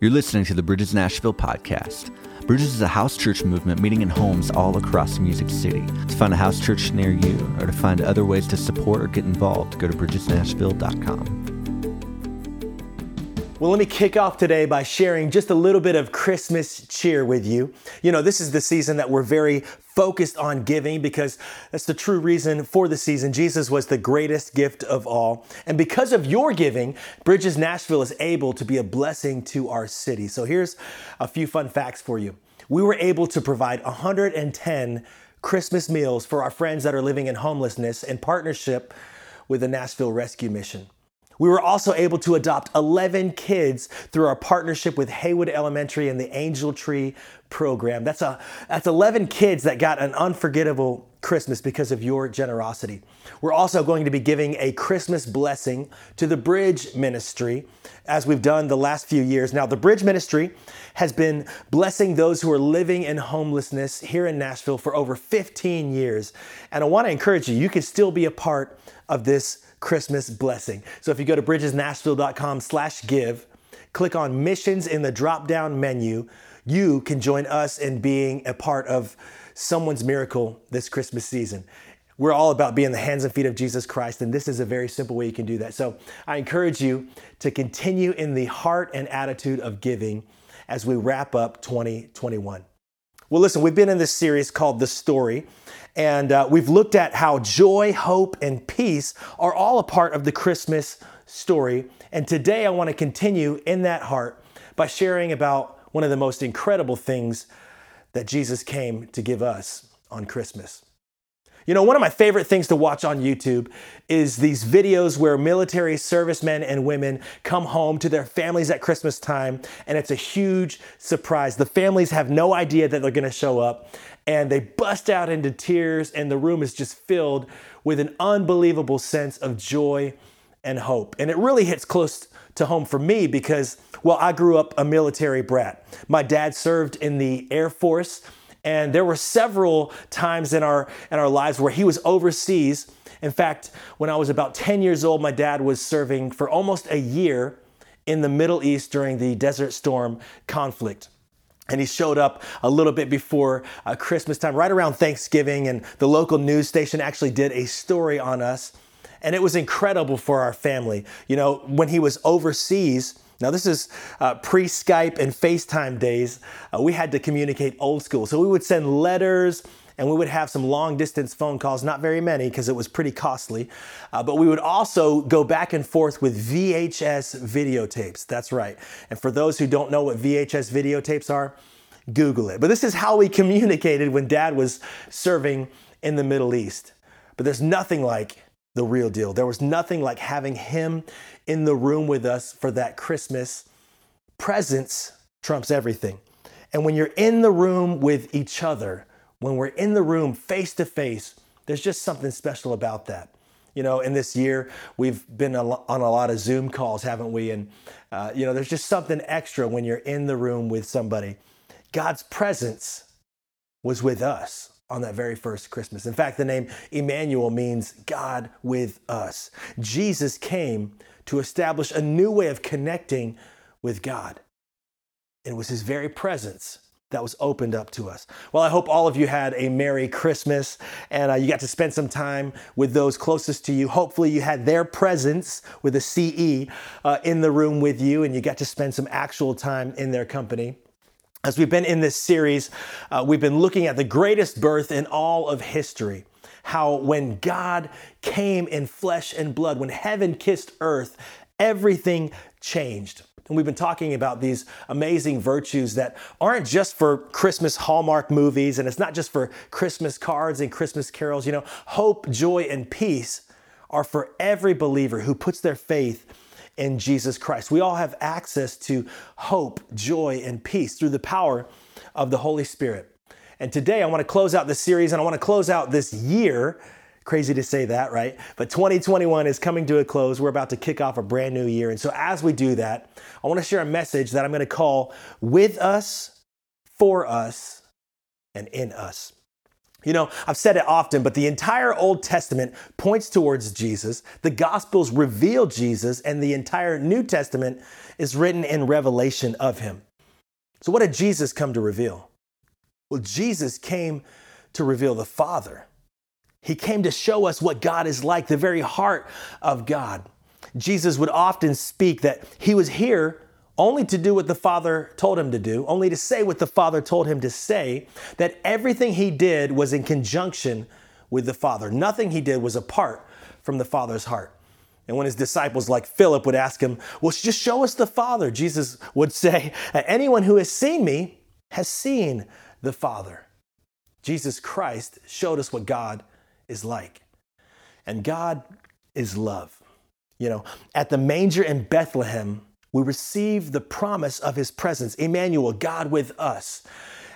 You're listening to the Bridges Nashville podcast. Bridges is a house church movement meeting in homes all across Music City. To find a house church near you or to find other ways to support or get involved, go to bridgesnashville.com. Well, let me kick off today by sharing just a little bit of Christmas cheer with you. You know, this is the season that we're very focused on giving because that's the true reason for the season. Jesus was the greatest gift of all. And because of your giving, Bridges Nashville is able to be a blessing to our city. So here's a few fun facts for you. We were able to provide 110 Christmas meals for our friends that are living in homelessness in partnership with the Nashville Rescue Mission. We were also able to adopt 11 kids through our partnership with Haywood Elementary and the Angel Tree program. That's a that's 11 kids that got an unforgettable Christmas because of your generosity. We're also going to be giving a Christmas blessing to the Bridge Ministry as we've done the last few years. Now, the Bridge Ministry has been blessing those who are living in homelessness here in Nashville for over 15 years. And I want to encourage you, you can still be a part of this Christmas blessing. So if you go to bridgesnashville.com slash give, click on missions in the drop down menu, you can join us in being a part of someone's miracle this Christmas season. We're all about being the hands and feet of Jesus Christ, and this is a very simple way you can do that. So I encourage you to continue in the heart and attitude of giving as we wrap up 2021. Well, listen, we've been in this series called The Story, and uh, we've looked at how joy, hope, and peace are all a part of the Christmas story. And today I want to continue in that heart by sharing about one of the most incredible things that Jesus came to give us on Christmas. You know, one of my favorite things to watch on YouTube is these videos where military servicemen and women come home to their families at Christmas time, and it's a huge surprise. The families have no idea that they're gonna show up, and they bust out into tears, and the room is just filled with an unbelievable sense of joy and hope. And it really hits close to home for me because, well, I grew up a military brat. My dad served in the Air Force, and there were several times in our in our lives where he was overseas. In fact, when I was about 10 years old, my dad was serving for almost a year in the Middle East during the Desert Storm conflict. And he showed up a little bit before uh, Christmas time, right around Thanksgiving, and the local news station actually did a story on us. And it was incredible for our family. You know, when he was overseas, now, this is uh, pre Skype and FaceTime days. Uh, we had to communicate old school. So we would send letters and we would have some long distance phone calls, not very many because it was pretty costly. Uh, but we would also go back and forth with VHS videotapes. That's right. And for those who don't know what VHS videotapes are, Google it. But this is how we communicated when dad was serving in the Middle East. But there's nothing like the real deal. There was nothing like having him in the room with us for that Christmas. Presence trumps everything. And when you're in the room with each other, when we're in the room face to face, there's just something special about that. You know, in this year, we've been on a lot of Zoom calls, haven't we? And, uh, you know, there's just something extra when you're in the room with somebody. God's presence was with us on that very first Christmas. In fact, the name Emmanuel means God with us. Jesus came to establish a new way of connecting with God. It was his very presence that was opened up to us. Well, I hope all of you had a Merry Christmas and uh, you got to spend some time with those closest to you. Hopefully, you had their presence with a CE uh, in the room with you and you got to spend some actual time in their company. As we've been in this series, uh, we've been looking at the greatest birth in all of history. How when God came in flesh and blood, when heaven kissed earth, everything changed. And we've been talking about these amazing virtues that aren't just for Christmas Hallmark movies and it's not just for Christmas cards and Christmas carols. You know, hope, joy, and peace are for every believer who puts their faith in Jesus Christ. We all have access to hope, joy, and peace through the power of the Holy Spirit. And today I want to close out this series and I want to close out this year. Crazy to say that, right? But 2021 is coming to a close. We're about to kick off a brand new year. And so as we do that, I want to share a message that I'm going to call With Us, For Us, and In Us. You know, I've said it often, but the entire Old Testament points towards Jesus. The Gospels reveal Jesus, and the entire New Testament is written in revelation of him. So, what did Jesus come to reveal? Well, Jesus came to reveal the Father. He came to show us what God is like, the very heart of God. Jesus would often speak that he was here only to do what the Father told him to do, only to say what the Father told him to say, that everything he did was in conjunction with the Father. Nothing he did was apart from the Father's heart. And when his disciples, like Philip, would ask him, Well, just show us the Father, Jesus would say, Anyone who has seen me has seen the Father. Jesus Christ showed us what God is like. And God is love. You know, at the manger in Bethlehem, we receive the promise of his presence, Emmanuel, God with us.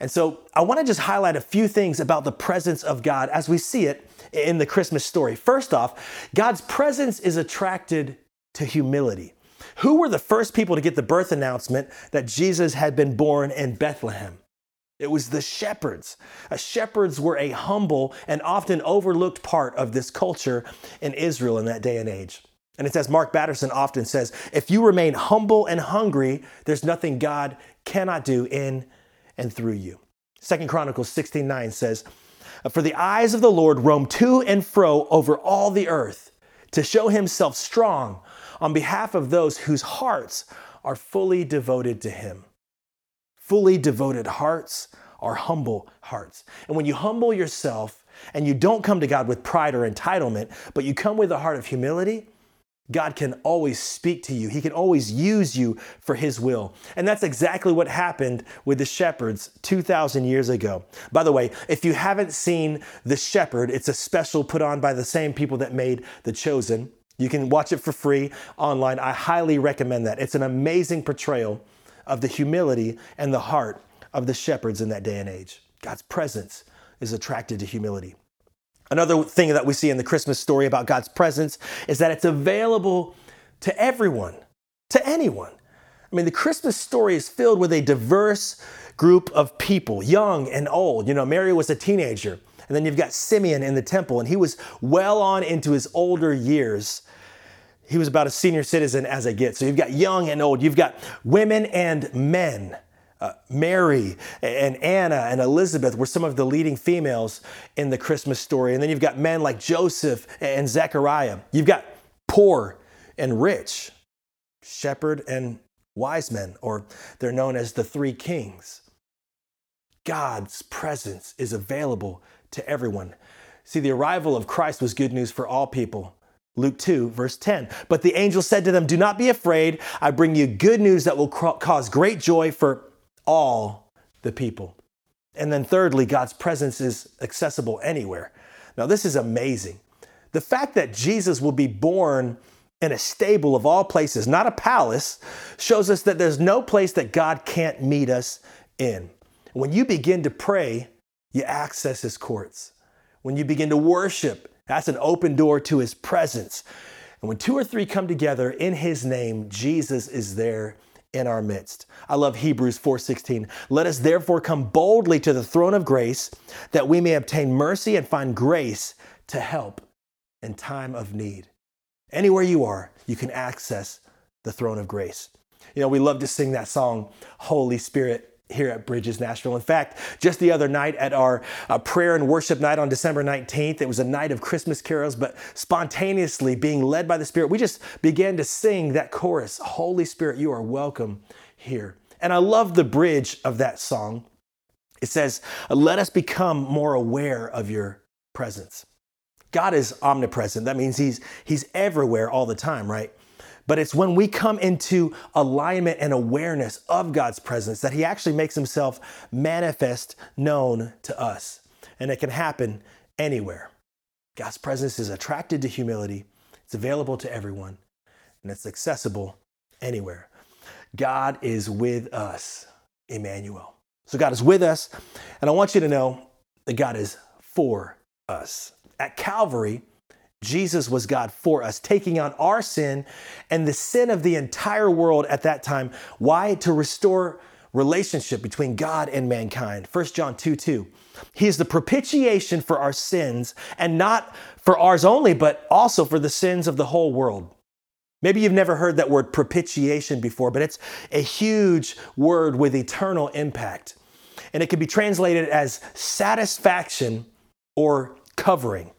And so I want to just highlight a few things about the presence of God as we see it in the Christmas story. First off, God's presence is attracted to humility. Who were the first people to get the birth announcement that Jesus had been born in Bethlehem? It was the shepherds. Shepherds were a humble and often overlooked part of this culture in Israel in that day and age. And it's as Mark Batterson often says if you remain humble and hungry, there's nothing God cannot do in and through you. Second Chronicles 16 9 says, For the eyes of the Lord roam to and fro over all the earth to show himself strong on behalf of those whose hearts are fully devoted to him. Fully devoted hearts are humble hearts. And when you humble yourself and you don't come to God with pride or entitlement, but you come with a heart of humility, God can always speak to you. He can always use you for His will. And that's exactly what happened with the shepherds 2,000 years ago. By the way, if you haven't seen The Shepherd, it's a special put on by the same people that made The Chosen. You can watch it for free online. I highly recommend that. It's an amazing portrayal of the humility and the heart of the shepherds in that day and age. God's presence is attracted to humility. Another thing that we see in the Christmas story about God's presence is that it's available to everyone, to anyone. I mean, the Christmas story is filled with a diverse group of people, young and old. You know, Mary was a teenager, and then you've got Simeon in the temple, and he was well on into his older years. He was about a senior citizen as I get. So you've got young and old, you've got women and men uh, Mary and Anna and Elizabeth were some of the leading females in the Christmas story. And then you've got men like Joseph and Zechariah. You've got poor and rich, shepherd and wise men, or they're known as the three kings. God's presence is available to everyone. See, the arrival of Christ was good news for all people. Luke 2, verse 10. But the angel said to them, Do not be afraid. I bring you good news that will cause great joy for all the people. And then, thirdly, God's presence is accessible anywhere. Now, this is amazing. The fact that Jesus will be born in a stable of all places, not a palace, shows us that there's no place that God can't meet us in. When you begin to pray, you access his courts. When you begin to worship, that's an open door to his presence. And when two or three come together in his name, Jesus is there in our midst. I love Hebrews 4:16. Let us therefore come boldly to the throne of grace that we may obtain mercy and find grace to help in time of need. Anywhere you are, you can access the throne of grace. You know, we love to sing that song, Holy Spirit, here at Bridges Nashville. In fact, just the other night at our uh, prayer and worship night on December 19th, it was a night of Christmas carols, but spontaneously being led by the Spirit, we just began to sing that chorus Holy Spirit, you are welcome here. And I love the bridge of that song. It says, Let us become more aware of your presence. God is omnipresent. That means he's, he's everywhere all the time, right? But it's when we come into alignment and awareness of God's presence that He actually makes Himself manifest, known to us. And it can happen anywhere. God's presence is attracted to humility, it's available to everyone, and it's accessible anywhere. God is with us, Emmanuel. So God is with us, and I want you to know that God is for us. At Calvary, Jesus was God for us, taking on our sin and the sin of the entire world at that time. Why? To restore relationship between God and mankind. 1 John 2 2. He is the propitiation for our sins, and not for ours only, but also for the sins of the whole world. Maybe you've never heard that word propitiation before, but it's a huge word with eternal impact. And it can be translated as satisfaction or covering,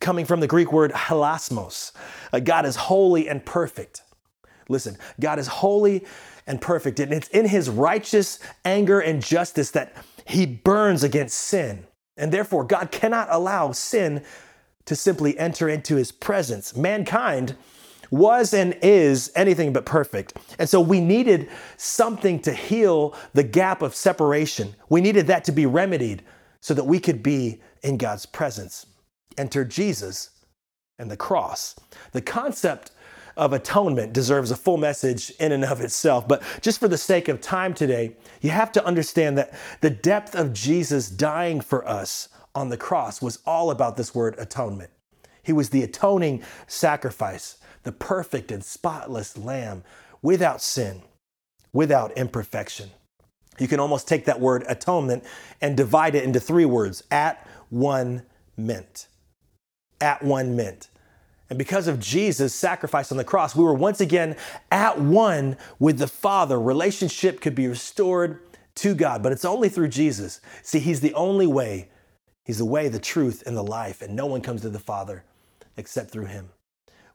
coming from the Greek word hilasmos. Uh, God is holy and perfect. Listen, God is holy and perfect, and it's in his righteous anger and justice that he burns against sin. And therefore, God cannot allow sin to simply enter into his presence. Mankind was and is anything but perfect. And so we needed something to heal the gap of separation. We needed that to be remedied so that we could be in God's presence. Enter Jesus and the cross. The concept of atonement deserves a full message in and of itself. But just for the sake of time today, you have to understand that the depth of Jesus dying for us on the cross was all about this word atonement. He was the atoning sacrifice, the perfect and spotless lamb without sin, without imperfection. You can almost take that word atonement and divide it into three words at one mint. At one mint. And because of Jesus' sacrifice on the cross, we were once again at one with the Father. Relationship could be restored to God, but it's only through Jesus. See, He's the only way. He's the way, the truth, and the life, and no one comes to the Father except through Him.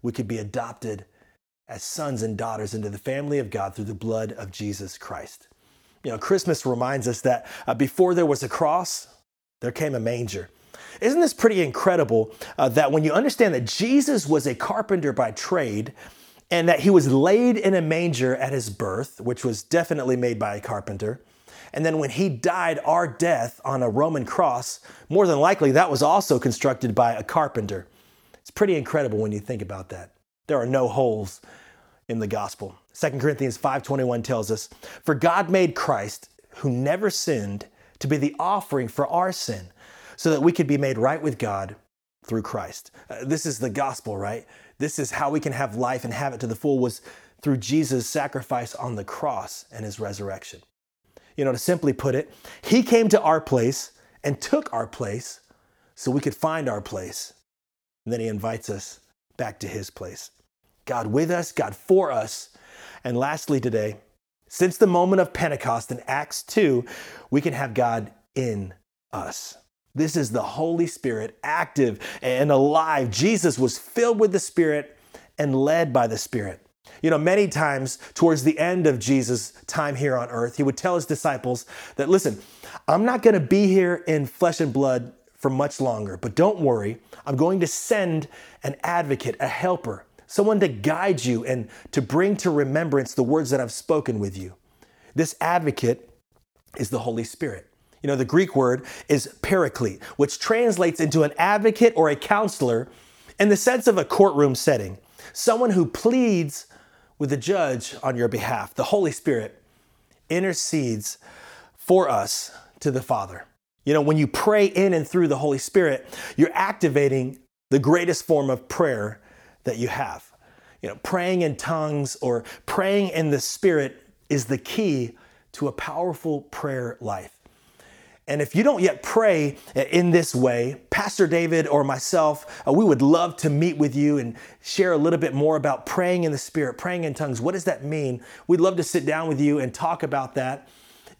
We could be adopted as sons and daughters into the family of God through the blood of Jesus Christ. You know, Christmas reminds us that uh, before there was a cross, there came a manger. Isn't this pretty incredible uh, that when you understand that Jesus was a carpenter by trade and that he was laid in a manger at his birth, which was definitely made by a carpenter, and then when he died our death on a Roman cross, more than likely that was also constructed by a carpenter. It's pretty incredible when you think about that. There are no holes in the gospel. 2 Corinthians 5:21 tells us, "For God made Christ, who never sinned, to be the offering for our sin." So that we could be made right with God through Christ. Uh, this is the gospel, right? This is how we can have life and have it to the full was through Jesus' sacrifice on the cross and his resurrection. You know, to simply put it, he came to our place and took our place so we could find our place. And then he invites us back to his place. God with us, God for us. And lastly, today, since the moment of Pentecost in Acts 2, we can have God in us. This is the Holy Spirit active and alive. Jesus was filled with the Spirit and led by the Spirit. You know, many times towards the end of Jesus' time here on earth, he would tell his disciples that, listen, I'm not going to be here in flesh and blood for much longer, but don't worry. I'm going to send an advocate, a helper, someone to guide you and to bring to remembrance the words that I've spoken with you. This advocate is the Holy Spirit. You know, the Greek word is paraclete, which translates into an advocate or a counselor in the sense of a courtroom setting, someone who pleads with the judge on your behalf. The Holy Spirit intercedes for us to the Father. You know, when you pray in and through the Holy Spirit, you're activating the greatest form of prayer that you have. You know, praying in tongues or praying in the Spirit is the key to a powerful prayer life. And if you don't yet pray in this way, Pastor David or myself, uh, we would love to meet with you and share a little bit more about praying in the Spirit, praying in tongues. What does that mean? We'd love to sit down with you and talk about that.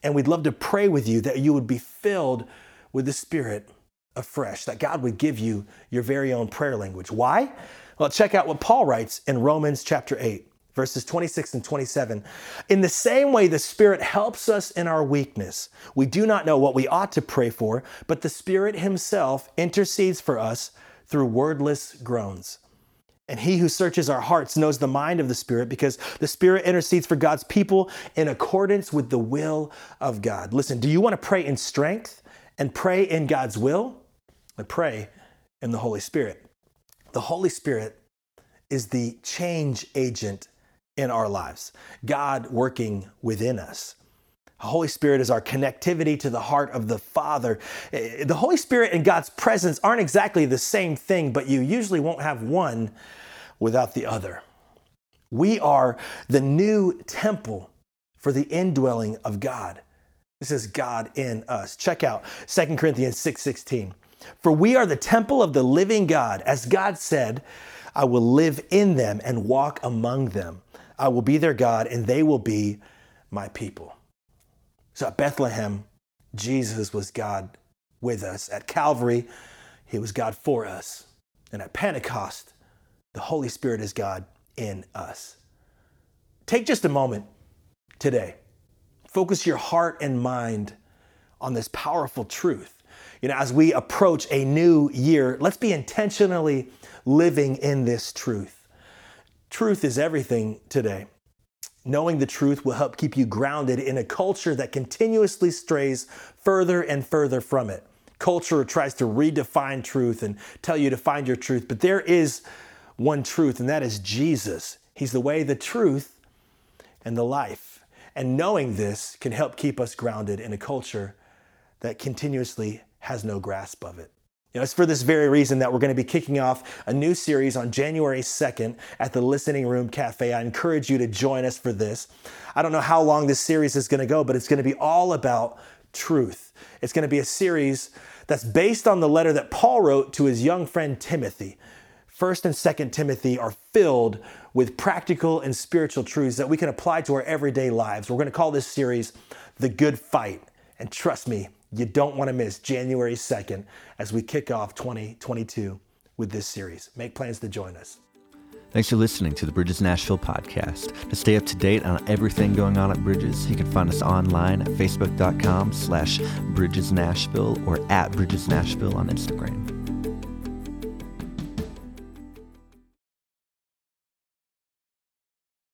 And we'd love to pray with you that you would be filled with the Spirit afresh, that God would give you your very own prayer language. Why? Well, check out what Paul writes in Romans chapter 8 verses 26 and 27. In the same way, the Spirit helps us in our weakness. We do not know what we ought to pray for, but the Spirit Himself intercedes for us through wordless groans. And he who searches our hearts knows the mind of the Spirit because the Spirit intercedes for God's people in accordance with the will of God. Listen, do you want to pray in strength and pray in God's will? And pray in the Holy Spirit. The Holy Spirit is the change agent in our lives, God working within us. The Holy Spirit is our connectivity to the heart of the Father. Eh, the Holy Spirit and God's presence aren't exactly the same thing, but you usually won't have one without the other. We are the new temple for the indwelling of God. This is God in us. Check out 2 Corinthians 6:16. For we are the temple of the living God, as God said, I will live in them and walk among them. I will be their God and they will be my people. So at Bethlehem, Jesus was God with us. At Calvary, he was God for us. And at Pentecost, the Holy Spirit is God in us. Take just a moment today. Focus your heart and mind on this powerful truth. You know, as we approach a new year, let's be intentionally living in this truth. Truth is everything today. Knowing the truth will help keep you grounded in a culture that continuously strays further and further from it. Culture tries to redefine truth and tell you to find your truth, but there is one truth, and that is Jesus. He's the way, the truth, and the life. And knowing this can help keep us grounded in a culture that continuously has no grasp of it. You know, it's for this very reason that we're going to be kicking off a new series on January 2nd at the Listening Room Cafe. I encourage you to join us for this. I don't know how long this series is going to go, but it's going to be all about truth. It's going to be a series that's based on the letter that Paul wrote to his young friend Timothy. First and Second Timothy are filled with practical and spiritual truths that we can apply to our everyday lives. We're going to call this series The Good Fight. And trust me, you don't want to miss January 2nd as we kick off 2022 with this series. Make plans to join us. Thanks for listening to the Bridges Nashville podcast. To stay up to date on everything going on at Bridges, you can find us online at facebook.com slash Bridges Nashville or at Bridges Nashville on Instagram.